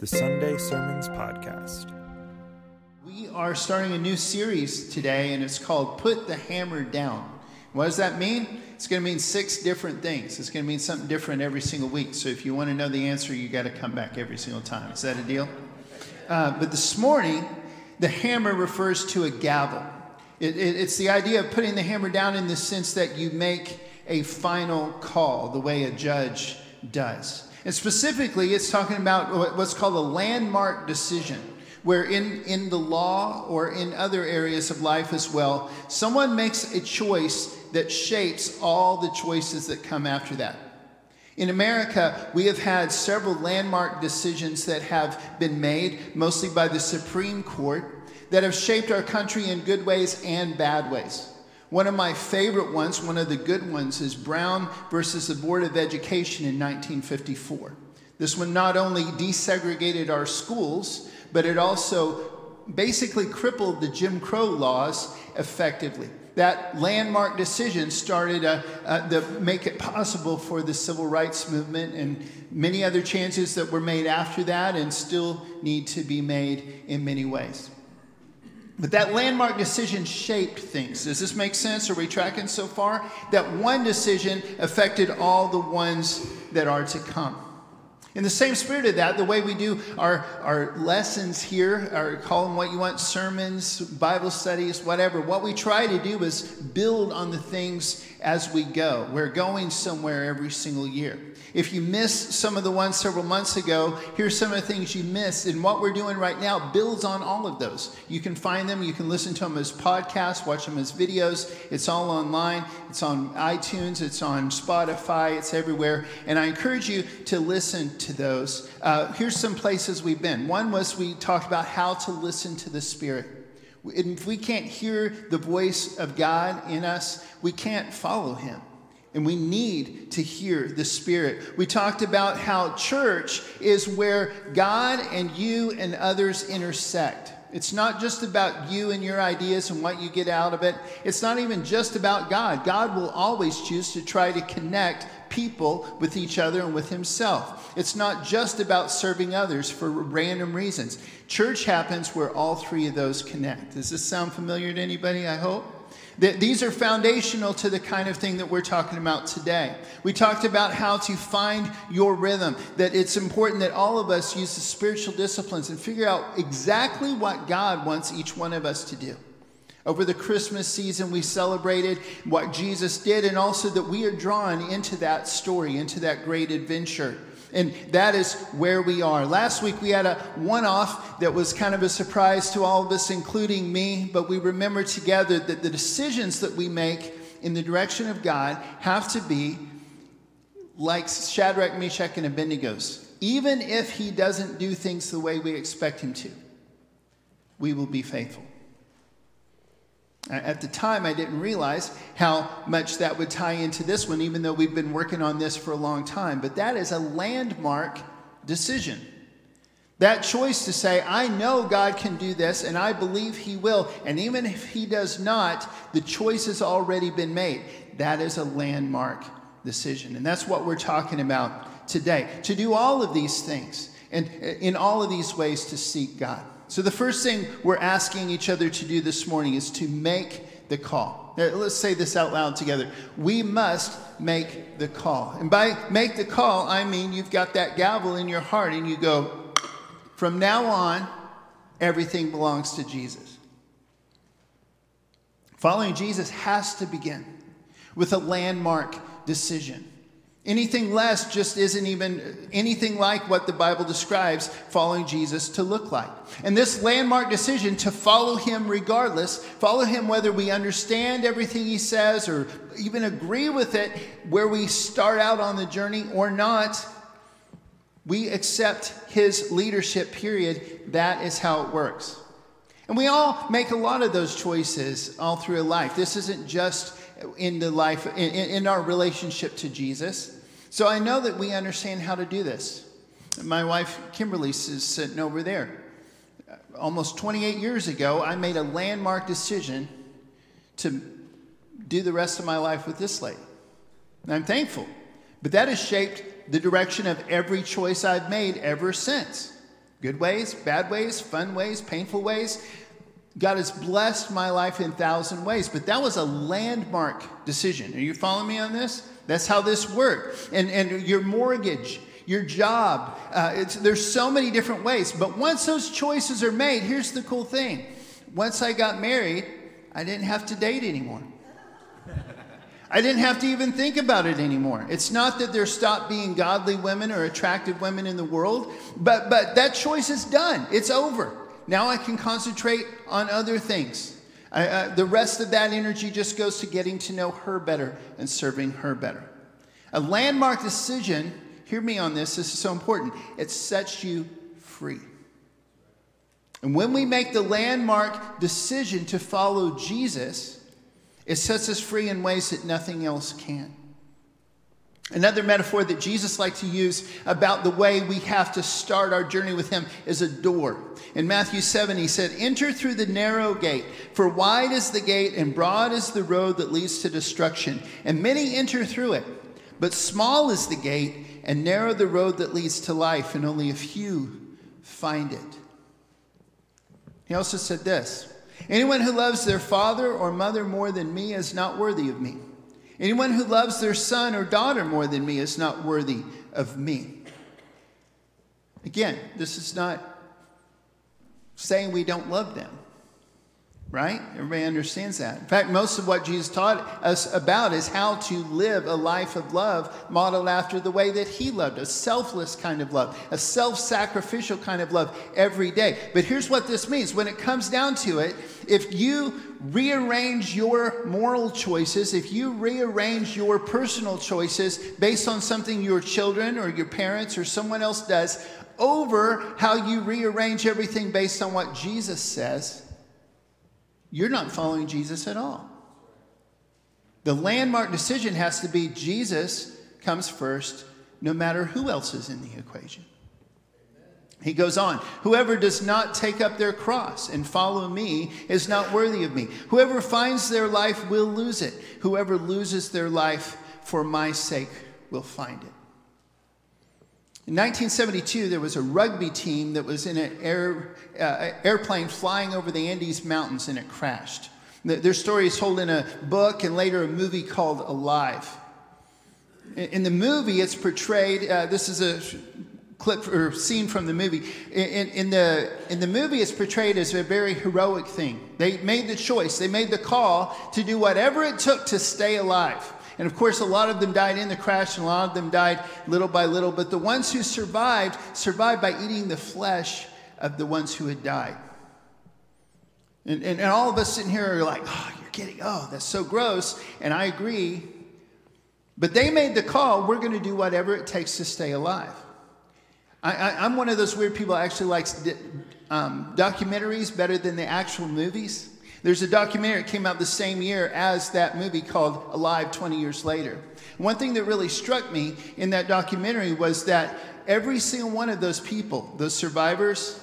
the Sunday Sermons Podcast. We are starting a new series today, and it's called Put the Hammer Down. What does that mean? It's going to mean six different things. It's going to mean something different every single week. So if you want to know the answer, you got to come back every single time. Is that a deal? Uh, but this morning, the hammer refers to a gavel. It, it, it's the idea of putting the hammer down in the sense that you make a final call, the way a judge does. And specifically, it's talking about what's called a landmark decision, where in, in the law or in other areas of life as well, someone makes a choice that shapes all the choices that come after that. In America, we have had several landmark decisions that have been made, mostly by the Supreme Court, that have shaped our country in good ways and bad ways. One of my favorite ones, one of the good ones, is Brown versus the Board of Education in 1954. This one not only desegregated our schools, but it also basically crippled the Jim Crow laws effectively. That landmark decision started uh, uh, to make it possible for the civil rights movement and many other changes that were made after that and still need to be made in many ways. But that landmark decision shaped things. Does this make sense? Are we tracking so far? That one decision affected all the ones that are to come. In the same spirit of that, the way we do our, our lessons here, or call them what you want sermons, Bible studies, whatever, what we try to do is build on the things as we go. We're going somewhere every single year. If you missed some of the ones several months ago, here's some of the things you missed. And what we're doing right now builds on all of those. You can find them, you can listen to them as podcasts, watch them as videos. It's all online, it's on iTunes, it's on Spotify, it's everywhere. And I encourage you to listen to those. Uh, here's some places we've been. One was we talked about how to listen to the Spirit. If we can't hear the voice of God in us, we can't follow Him. And we need to hear the Spirit. We talked about how church is where God and you and others intersect. It's not just about you and your ideas and what you get out of it. It's not even just about God. God will always choose to try to connect people with each other and with Himself. It's not just about serving others for random reasons. Church happens where all three of those connect. Does this sound familiar to anybody? I hope. These are foundational to the kind of thing that we're talking about today. We talked about how to find your rhythm, that it's important that all of us use the spiritual disciplines and figure out exactly what God wants each one of us to do. Over the Christmas season, we celebrated what Jesus did, and also that we are drawn into that story, into that great adventure. And that is where we are. Last week we had a one off that was kind of a surprise to all of us, including me, but we remember together that the decisions that we make in the direction of God have to be like Shadrach, Meshach, and Abednego's. Even if he doesn't do things the way we expect him to, we will be faithful. At the time, I didn't realize how much that would tie into this one, even though we've been working on this for a long time. But that is a landmark decision. That choice to say, I know God can do this and I believe He will. And even if He does not, the choice has already been made. That is a landmark decision. And that's what we're talking about today. To do all of these things and in all of these ways to seek God. So, the first thing we're asking each other to do this morning is to make the call. Now, let's say this out loud together. We must make the call. And by make the call, I mean you've got that gavel in your heart and you go, from now on, everything belongs to Jesus. Following Jesus has to begin with a landmark decision. Anything less just isn't even anything like what the Bible describes following Jesus to look like. And this landmark decision to follow him regardless, follow him whether we understand everything he says or even agree with it where we start out on the journey or not, we accept his leadership, period. That is how it works. And we all make a lot of those choices all through life. This isn't just in the life, in, in our relationship to Jesus. So I know that we understand how to do this. My wife, Kimberly, is sitting over there. Almost 28 years ago, I made a landmark decision to do the rest of my life with this lady. And I'm thankful. But that has shaped the direction of every choice I've made ever since. Good ways, bad ways, fun ways, painful ways. God has blessed my life in thousand ways, but that was a landmark decision. Are you following me on this? That's how this worked. And, and your mortgage, your job, uh, there's so many different ways. But once those choices are made, here's the cool thing. Once I got married, I didn't have to date anymore. I didn't have to even think about it anymore. It's not that there stopped being godly women or attractive women in the world, but, but that choice is done. It's over. Now I can concentrate on other things. I, uh, the rest of that energy just goes to getting to know her better and serving her better. A landmark decision, hear me on this, this is so important, it sets you free. And when we make the landmark decision to follow Jesus, it sets us free in ways that nothing else can. Another metaphor that Jesus liked to use about the way we have to start our journey with Him is a door. In Matthew 7, He said, Enter through the narrow gate, for wide is the gate and broad is the road that leads to destruction, and many enter through it. But small is the gate and narrow the road that leads to life, and only a few find it. He also said this Anyone who loves their father or mother more than me is not worthy of me. Anyone who loves their son or daughter more than me is not worthy of me. Again, this is not saying we don't love them right? Everybody understands that. In fact, most of what Jesus taught us about is how to live a life of love modeled after the way that He loved, a selfless kind of love, a self sacrificial kind of love every day. But here's what this means when it comes down to it, if you rearrange your moral choices, if you rearrange your personal choices based on something your children or your parents or someone else does, over how you rearrange everything based on what Jesus says, you're not following Jesus at all. The landmark decision has to be Jesus comes first, no matter who else is in the equation. He goes on, whoever does not take up their cross and follow me is not worthy of me. Whoever finds their life will lose it. Whoever loses their life for my sake will find it. In 1972, there was a rugby team that was in an air, uh, airplane flying over the Andes Mountains and it crashed. Their story is told in a book and later a movie called Alive. In the movie, it's portrayed, uh, this is a clip or scene from the movie. In, in, the, in the movie, it's portrayed as a very heroic thing. They made the choice, they made the call to do whatever it took to stay alive. And of course, a lot of them died in the crash, and a lot of them died little by little. But the ones who survived, survived by eating the flesh of the ones who had died. And, and, and all of us sitting here are like, oh, you're kidding. Oh, that's so gross. And I agree. But they made the call we're going to do whatever it takes to stay alive. I, am one of those weird people that actually likes um, documentaries better than the actual movies. There's a documentary that came out the same year as that movie called Alive 20 Years Later. One thing that really struck me in that documentary was that every single one of those people, those survivors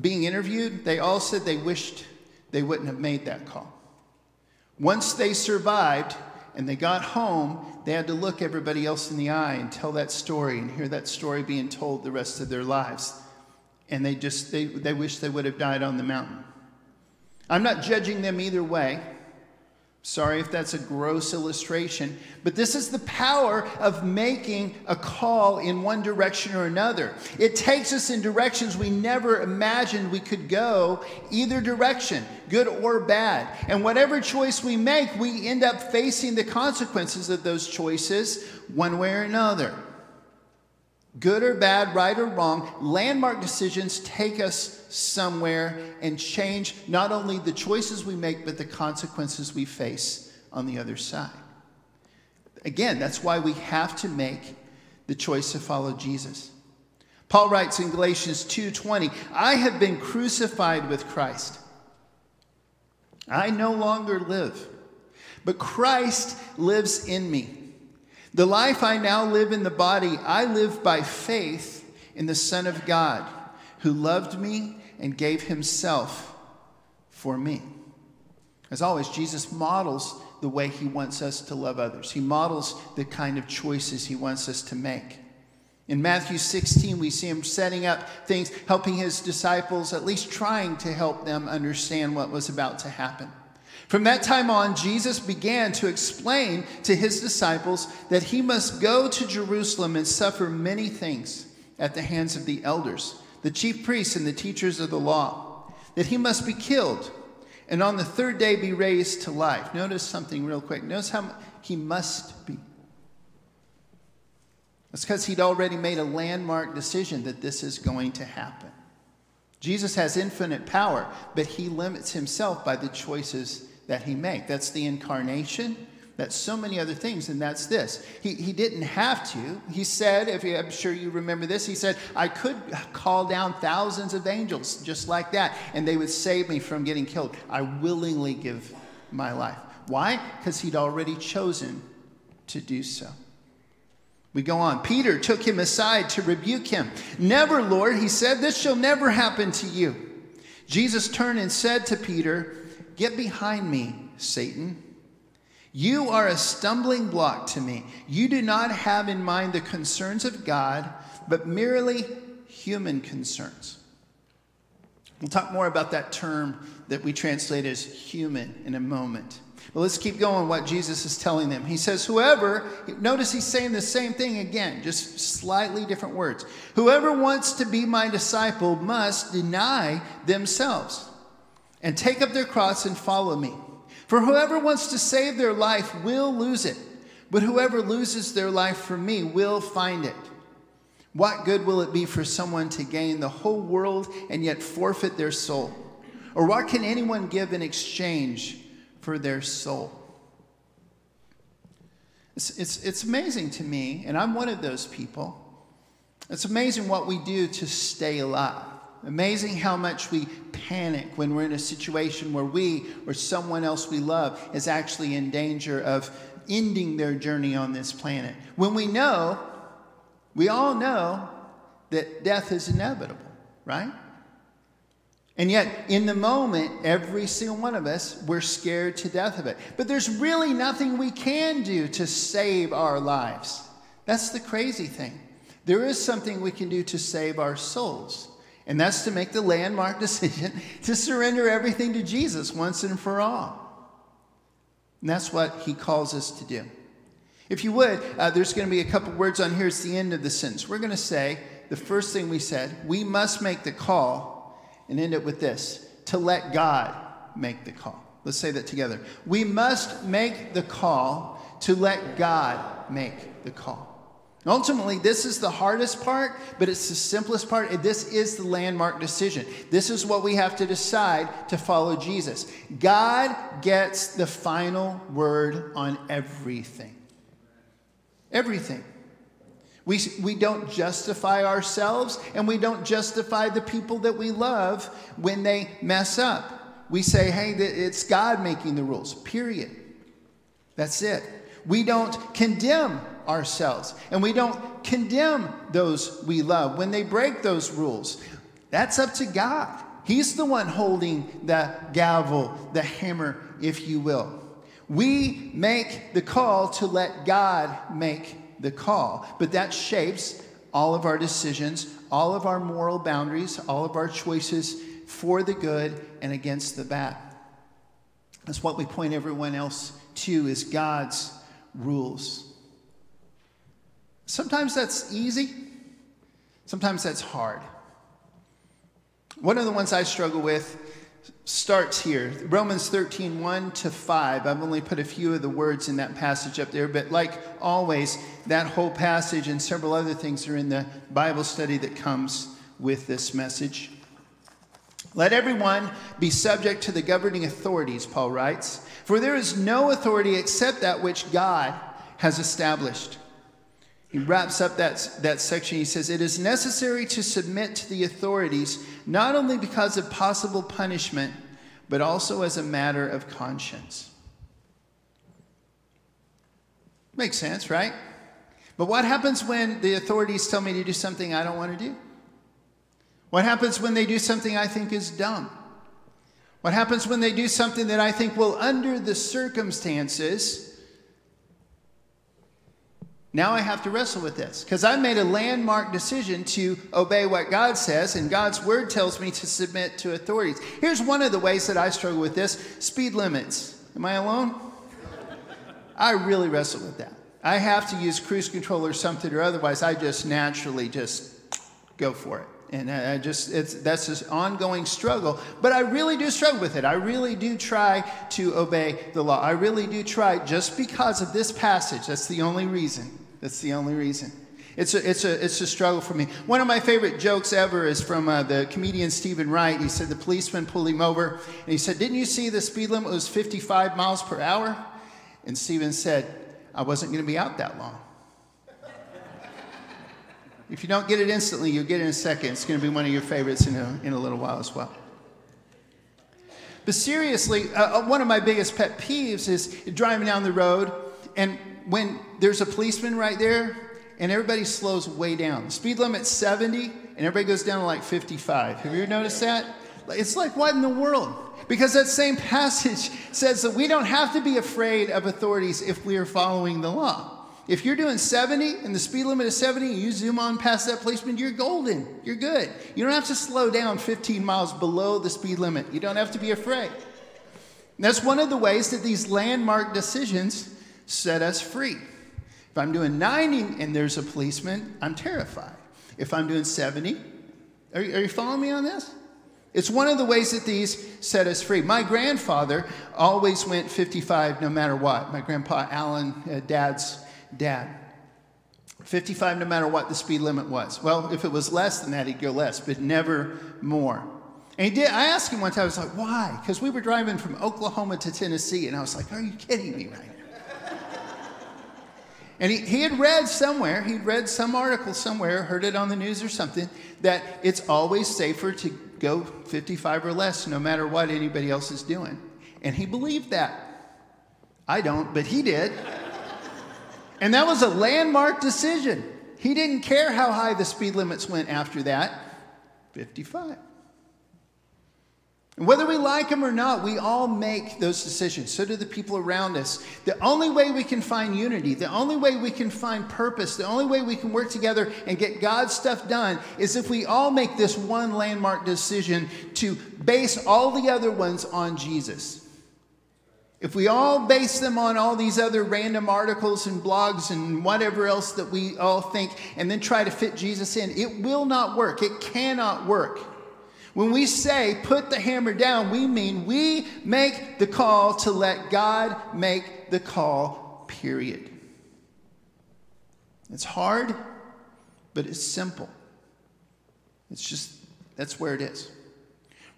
being interviewed, they all said they wished they wouldn't have made that call. Once they survived and they got home, they had to look everybody else in the eye and tell that story and hear that story being told the rest of their lives. And they just, they, they wish they would have died on the mountain. I'm not judging them either way. Sorry if that's a gross illustration, but this is the power of making a call in one direction or another. It takes us in directions we never imagined we could go, either direction, good or bad. And whatever choice we make, we end up facing the consequences of those choices one way or another. Good or bad, right or wrong, landmark decisions take us somewhere and change not only the choices we make, but the consequences we face on the other side. Again, that's why we have to make the choice to follow Jesus. Paul writes in Galatians 2:20, "I have been crucified with Christ. I no longer live, but Christ lives in me." The life I now live in the body, I live by faith in the Son of God, who loved me and gave himself for me. As always, Jesus models the way he wants us to love others, he models the kind of choices he wants us to make. In Matthew 16, we see him setting up things, helping his disciples, at least trying to help them understand what was about to happen. From that time on, Jesus began to explain to his disciples that he must go to Jerusalem and suffer many things at the hands of the elders, the chief priests, and the teachers of the law, that he must be killed and on the third day be raised to life. Notice something real quick. Notice how he must be. That's because he'd already made a landmark decision that this is going to happen. Jesus has infinite power, but he limits himself by the choices that he makes. That's the incarnation. That's so many other things, and that's this. He, he didn't have to. He said, if you, I'm sure you remember this, he said, I could call down thousands of angels just like that, and they would save me from getting killed. I willingly give my life. Why? Because he'd already chosen to do so. We go on. Peter took him aside to rebuke him. Never, Lord, he said, this shall never happen to you. Jesus turned and said to Peter, Get behind me, Satan. You are a stumbling block to me. You do not have in mind the concerns of God, but merely human concerns. We'll talk more about that term that we translate as human in a moment. But let's keep going what Jesus is telling them. He says, Whoever, notice he's saying the same thing again, just slightly different words. Whoever wants to be my disciple must deny themselves and take up their cross and follow me. For whoever wants to save their life will lose it, but whoever loses their life for me will find it. What good will it be for someone to gain the whole world and yet forfeit their soul? Or what can anyone give in exchange for their soul. It's, it's, it's amazing to me, and I'm one of those people. It's amazing what we do to stay alive. Amazing how much we panic when we're in a situation where we or someone else we love is actually in danger of ending their journey on this planet. When we know, we all know that death is inevitable, right? And yet, in the moment, every single one of us, we're scared to death of it. But there's really nothing we can do to save our lives. That's the crazy thing. There is something we can do to save our souls, and that's to make the landmark decision to surrender everything to Jesus once and for all. And that's what he calls us to do. If you would, uh, there's going to be a couple words on here. It's the end of the sentence. We're going to say the first thing we said we must make the call and end it with this to let God make the call. Let's say that together. We must make the call to let God make the call. Ultimately, this is the hardest part, but it's the simplest part. This is the landmark decision. This is what we have to decide to follow Jesus. God gets the final word on everything. Everything. We, we don't justify ourselves and we don't justify the people that we love when they mess up. We say, hey, it's God making the rules, period. That's it. We don't condemn ourselves and we don't condemn those we love when they break those rules. That's up to God. He's the one holding the gavel, the hammer, if you will. We make the call to let God make the call. But that shapes all of our decisions, all of our moral boundaries, all of our choices for the good and against the bad. That's what we point everyone else to is God's rules. Sometimes that's easy, sometimes that's hard. One of the ones I struggle with starts here. Romans 13, 1 to 5. I've only put a few of the words in that passage up there, but like always, that whole passage and several other things are in the Bible study that comes with this message. Let everyone be subject to the governing authorities, Paul writes, for there is no authority except that which God has established. He wraps up that, that section. He says, It is necessary to submit to the authorities, not only because of possible punishment, but also as a matter of conscience. Makes sense, right? But what happens when the authorities tell me to do something I don't want to do? What happens when they do something I think is dumb? What happens when they do something that I think will, under the circumstances, Now I have to wrestle with this because I made a landmark decision to obey what God says, and God's word tells me to submit to authorities. Here's one of the ways that I struggle with this speed limits. Am I alone? I really wrestle with that. I have to use cruise control or something, or otherwise, I just naturally just go for it. And I just, it's, that's this ongoing struggle. But I really do struggle with it. I really do try to obey the law. I really do try just because of this passage. That's the only reason. That's the only reason. It's a, it's, a, it's a struggle for me. One of my favorite jokes ever is from uh, the comedian Steven Wright. He said the policeman pulled him over and he said, Didn't you see the speed limit was 55 miles per hour? And Stephen said, I wasn't going to be out that long. If you don't get it instantly, you'll get it in a second. It's going to be one of your favorites in a, in a little while as well. But seriously, uh, uh, one of my biggest pet peeves is driving down the road, and when there's a policeman right there, and everybody slows way down. The speed limit's 70, and everybody goes down to like 55. Have you ever noticed that? It's like, what in the world? Because that same passage says that we don't have to be afraid of authorities if we are following the law. If you're doing 70 and the speed limit is 70 and you zoom on past that policeman, you're golden. You're good. You don't have to slow down 15 miles below the speed limit. You don't have to be afraid. And that's one of the ways that these landmark decisions set us free. If I'm doing 90 and there's a policeman, I'm terrified. If I'm doing 70, are you, are you following me on this? It's one of the ways that these set us free. My grandfather always went 55 no matter what. My grandpa Alan, uh, dad's dad. 55 no matter what the speed limit was. Well, if it was less than that, he'd go less, but never more. And he did. I asked him one time, I was like, why? Because we were driving from Oklahoma to Tennessee, and I was like, are you kidding me right now? and he, he had read somewhere, he'd read some article somewhere, heard it on the news or something, that it's always safer to go 55 or less no matter what anybody else is doing. And he believed that. I don't, but he did. And that was a landmark decision. He didn't care how high the speed limits went after that 55. And whether we like them or not, we all make those decisions. So do the people around us. The only way we can find unity, the only way we can find purpose, the only way we can work together and get God's stuff done is if we all make this one landmark decision to base all the other ones on Jesus. If we all base them on all these other random articles and blogs and whatever else that we all think and then try to fit Jesus in, it will not work. It cannot work. When we say put the hammer down, we mean we make the call to let God make the call, period. It's hard, but it's simple. It's just, that's where it is.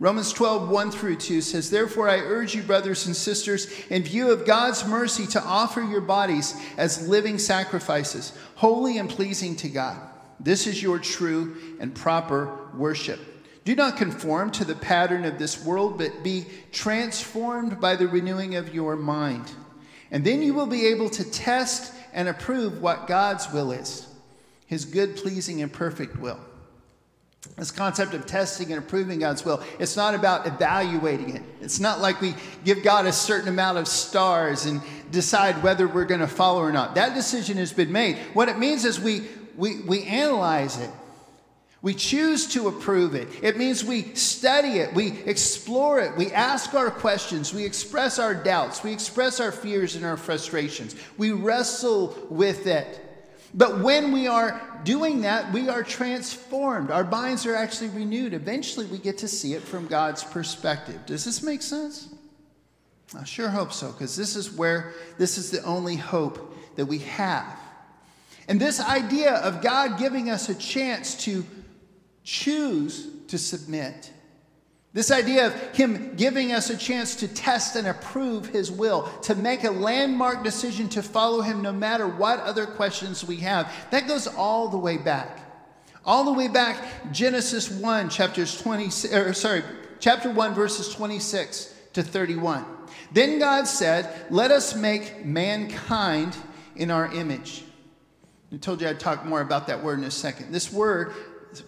Romans 12, 1 through 2 says, Therefore I urge you, brothers and sisters, in view of God's mercy, to offer your bodies as living sacrifices, holy and pleasing to God. This is your true and proper worship. Do not conform to the pattern of this world, but be transformed by the renewing of your mind. And then you will be able to test and approve what God's will is, his good, pleasing, and perfect will. This concept of testing and approving God's will, it's not about evaluating it. It's not like we give God a certain amount of stars and decide whether we're going to follow or not. That decision has been made. What it means is we, we, we analyze it. We choose to approve it. It means we study it, we explore it, we ask our questions, we express our doubts, we express our fears and our frustrations. We wrestle with it. But when we are doing that, we are transformed. Our minds are actually renewed. Eventually, we get to see it from God's perspective. Does this make sense? I sure hope so, because this is where, this is the only hope that we have. And this idea of God giving us a chance to choose to submit this idea of Him giving us a chance to test and approve His will, to make a landmark decision to follow Him no matter what other questions we have, that goes all the way back. All the way back, Genesis 1, chapters 20, or sorry, chapter 1, verses 26 to 31. Then God said, Let us make mankind in our image. I told you I'd talk more about that word in a second. This word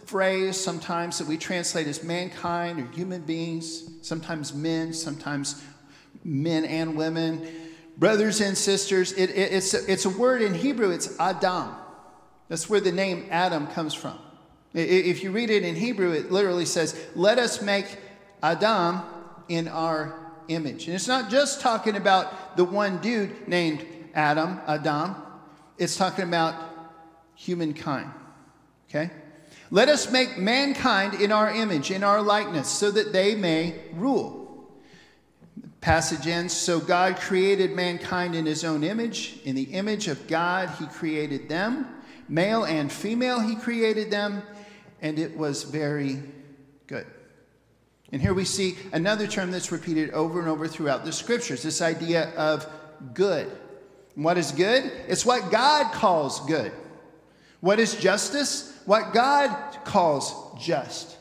phrase sometimes that we translate as mankind or human beings, sometimes men, sometimes men and women, brothers and sisters, it, it, it's, a, it's a word in Hebrew, it's Adam. That's where the name Adam comes from. If you read it in Hebrew, it literally says, Let us make Adam in our image. And it's not just talking about the one dude named Adam, Adam, it's talking about humankind. Okay? Let us make mankind in our image, in our likeness, so that they may rule. Passage ends So God created mankind in his own image. In the image of God, he created them. Male and female, he created them. And it was very good. And here we see another term that's repeated over and over throughout the scriptures this idea of good. What is good? It's what God calls good. What is justice? What God calls just.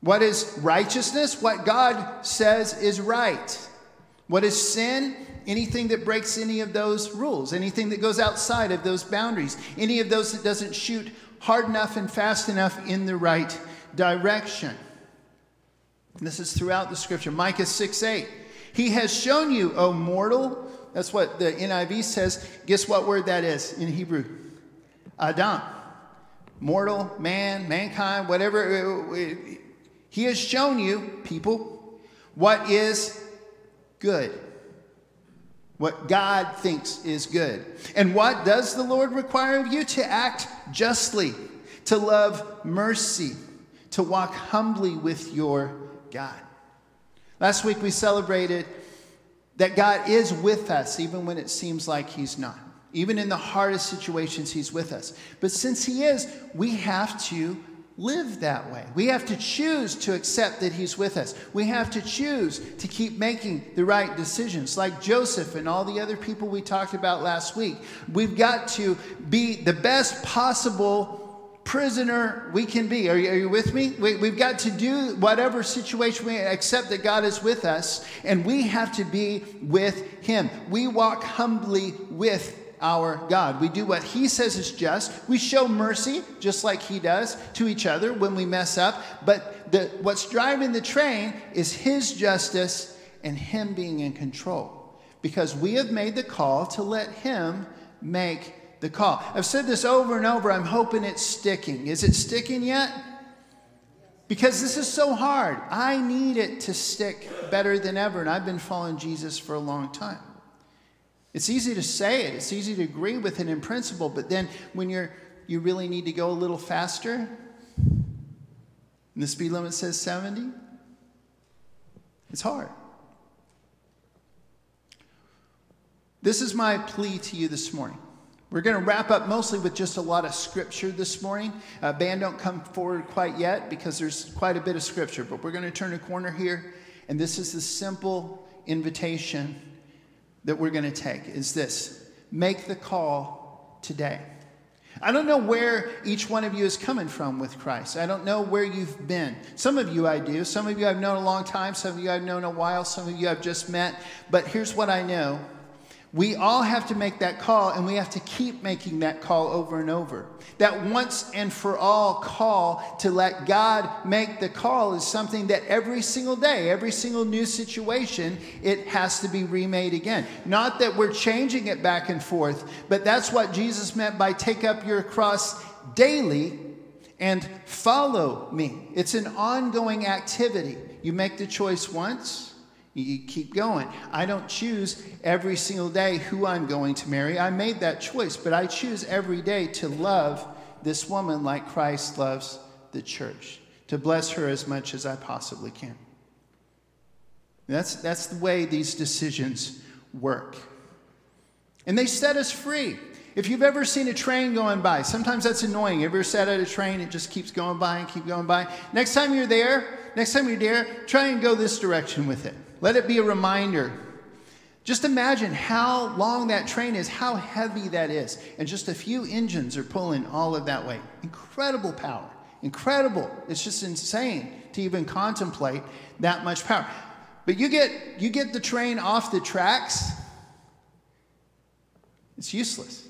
What is righteousness? What God says is right. What is sin? Anything that breaks any of those rules, anything that goes outside of those boundaries, any of those that doesn't shoot hard enough and fast enough in the right direction. And this is throughout the scripture. Micah 6 8. He has shown you, O mortal. That's what the NIV says. Guess what word that is in Hebrew? Adam. Mortal, man, mankind, whatever. He has shown you, people, what is good. What God thinks is good. And what does the Lord require of you? To act justly, to love mercy, to walk humbly with your God. Last week we celebrated that God is with us even when it seems like He's not. Even in the hardest situations, He's with us. But since He is, we have to live that way. We have to choose to accept that He's with us. We have to choose to keep making the right decisions, like Joseph and all the other people we talked about last week. We've got to be the best possible prisoner we can be. Are you, are you with me? We, we've got to do whatever situation we accept that God is with us, and we have to be with Him. We walk humbly with our God. We do what He says is just. We show mercy, just like He does, to each other when we mess up. But the, what's driving the train is His justice and Him being in control. Because we have made the call to let Him make the call. I've said this over and over. I'm hoping it's sticking. Is it sticking yet? Because this is so hard. I need it to stick better than ever. And I've been following Jesus for a long time. It's easy to say it, it's easy to agree with it in principle, but then when you're you really need to go a little faster, and the speed limit says 70, it's hard. This is my plea to you this morning. We're going to wrap up mostly with just a lot of scripture this morning. Uh, band don't come forward quite yet because there's quite a bit of scripture, but we're going to turn a corner here, and this is the simple invitation that we're going to take is this make the call today. I don't know where each one of you is coming from with Christ. I don't know where you've been. Some of you I do. Some of you I've known a long time. Some of you I've known a while. Some of you I've just met. But here's what I know we all have to make that call, and we have to keep making that call over and over. That once and for all call to let God make the call is something that every single day, every single new situation, it has to be remade again. Not that we're changing it back and forth, but that's what Jesus meant by take up your cross daily and follow me. It's an ongoing activity. You make the choice once you keep going. I don't choose every single day who I'm going to marry. I made that choice, but I choose every day to love this woman like Christ loves the church, to bless her as much as I possibly can. That's, that's the way these decisions work. And they set us free. If you've ever seen a train going by, sometimes that's annoying. You ever sat at a train, it just keeps going by and keep going by. Next time you're there, next time you're there, try and go this direction with it. Let it be a reminder. Just imagine how long that train is, how heavy that is. And just a few engines are pulling all of that weight. Incredible power. Incredible. It's just insane to even contemplate that much power. But you get, you get the train off the tracks, it's useless.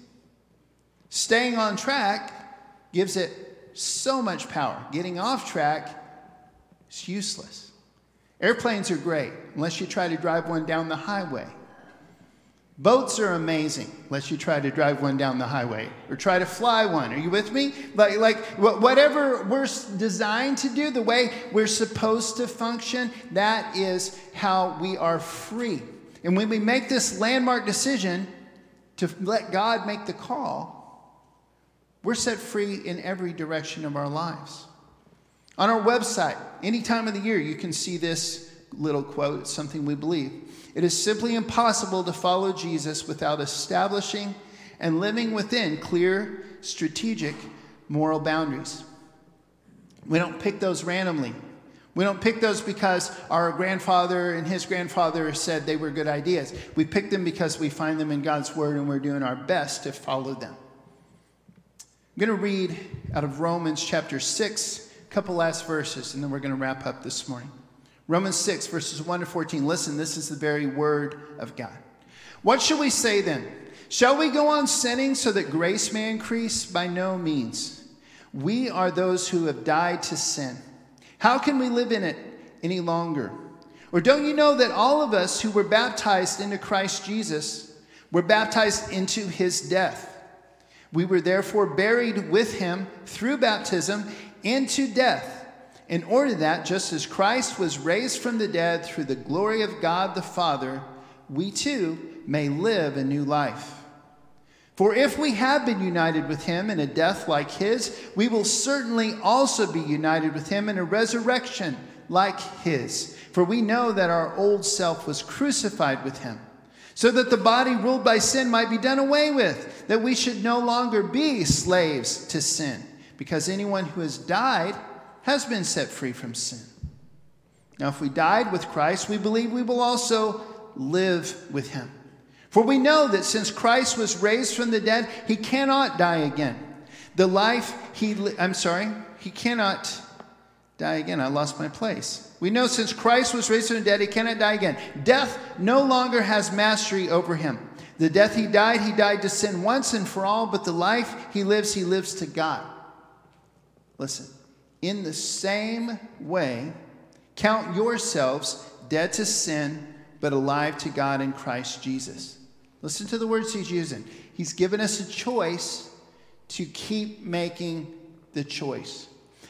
Staying on track gives it so much power. Getting off track is useless. Airplanes are great unless you try to drive one down the highway. Boats are amazing, unless you try to drive one down the highway or try to fly one. Are you with me? Like, like whatever we're designed to do, the way we're supposed to function, that is how we are free. And when we make this landmark decision to let God make the call, we're set free in every direction of our lives. On our website, any time of the year, you can see this little quote. It's something we believe. It is simply impossible to follow Jesus without establishing and living within clear, strategic, moral boundaries. We don't pick those randomly. We don't pick those because our grandfather and his grandfather said they were good ideas. We pick them because we find them in God's Word and we're doing our best to follow them. I'm going to read out of Romans chapter 6, a couple last verses, and then we're going to wrap up this morning. Romans 6, verses 1 to 14. Listen, this is the very word of God. What shall we say then? Shall we go on sinning so that grace may increase? By no means. We are those who have died to sin. How can we live in it any longer? Or don't you know that all of us who were baptized into Christ Jesus were baptized into his death? We were therefore buried with him through baptism into death in order that, just as Christ was raised from the dead through the glory of God the Father, we too may live a new life. For if we have been united with him in a death like his, we will certainly also be united with him in a resurrection like his. For we know that our old self was crucified with him, so that the body ruled by sin might be done away with, that we should no longer be slaves to sin, because anyone who has died has been set free from sin. Now, if we died with Christ, we believe we will also live with him. For we know that since Christ was raised from the dead, he cannot die again. The life he, li- I'm sorry, he cannot die again. I lost my place. We know since Christ was raised from the dead, he cannot die again. Death no longer has mastery over him. The death he died, he died to sin once and for all, but the life he lives, he lives to God. Listen, in the same way, count yourselves dead to sin, but alive to God in Christ Jesus. Listen to the words he's using. He's given us a choice to keep making the choice.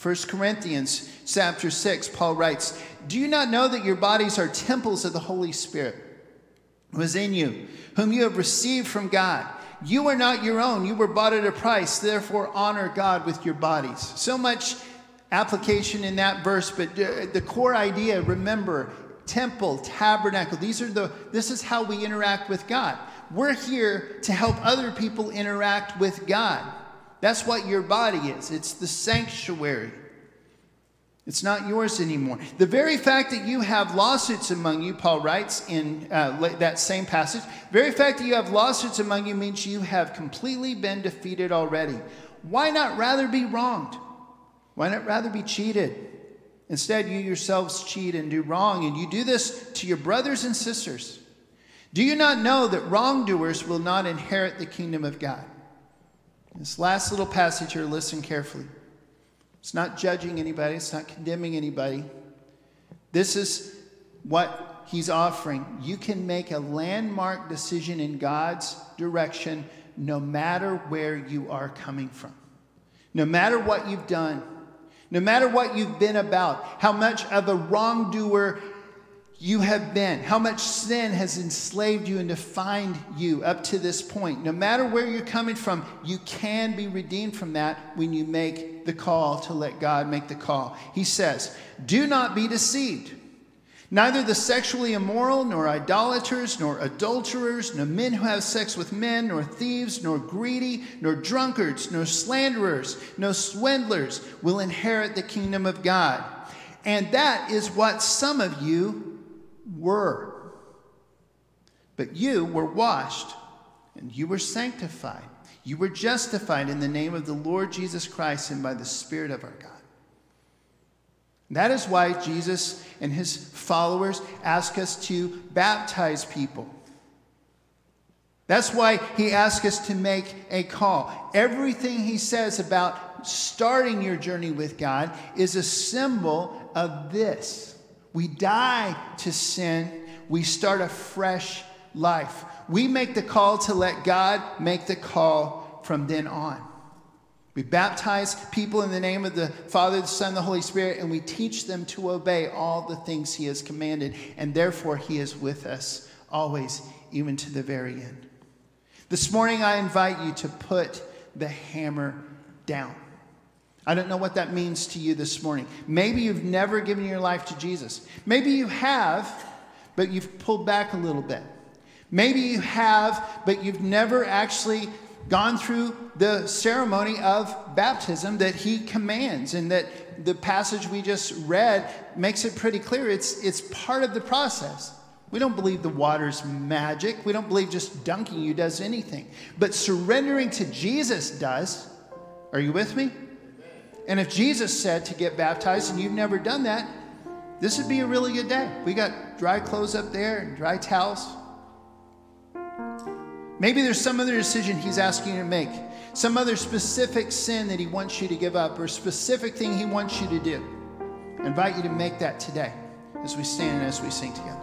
1 Corinthians chapter 6, Paul writes, Do you not know that your bodies are temples of the Holy Spirit who is in you, whom you have received from God? You are not your own. You were bought at a price. Therefore, honor God with your bodies. So much application in that verse, but uh, the core idea, remember, temple, tabernacle, these are the, this is how we interact with God. We're here to help other people interact with God. That's what your body is it's the sanctuary. It's not yours anymore. The very fact that you have lawsuits among you, Paul writes in uh, that same passage, very fact that you have lawsuits among you means you have completely been defeated already. Why not rather be wronged? Why not rather be cheated? Instead, you yourselves cheat and do wrong, and you do this to your brothers and sisters. Do you not know that wrongdoers will not inherit the kingdom of God? This last little passage here, listen carefully. It's not judging anybody, it's not condemning anybody. This is what he's offering. You can make a landmark decision in God's direction no matter where you are coming from, no matter what you've done, no matter what you've been about, how much of a wrongdoer you have been, how much sin has enslaved you and defined you up to this point. No matter where you're coming from, you can be redeemed from that when you make the call to let God make the call. He says, Do not be deceived. Neither the sexually immoral, nor idolaters, nor adulterers, nor men who have sex with men, nor thieves, nor greedy, nor drunkards, nor slanderers, nor swindlers will inherit the kingdom of God. And that is what some of you were. But you were washed, and you were sanctified. You were justified in the name of the Lord Jesus Christ and by the Spirit of our God. That is why Jesus and his followers ask us to baptize people. That's why he asks us to make a call. Everything he says about starting your journey with God is a symbol of this. We die to sin, we start a fresh life. We make the call to let God make the call from then on. We baptize people in the name of the Father, the Son, the Holy Spirit, and we teach them to obey all the things He has commanded. And therefore, He is with us always, even to the very end. This morning, I invite you to put the hammer down. I don't know what that means to you this morning. Maybe you've never given your life to Jesus. Maybe you have, but you've pulled back a little bit. Maybe you have, but you've never actually gone through the ceremony of baptism that he commands and that the passage we just read makes it pretty clear it's, it's part of the process we don't believe the water's magic we don't believe just dunking you does anything but surrendering to jesus does are you with me and if jesus said to get baptized and you've never done that this would be a really good day we got dry clothes up there and dry towels Maybe there's some other decision he's asking you to make, some other specific sin that he wants you to give up, or specific thing he wants you to do. I invite you to make that today as we stand and as we sing together.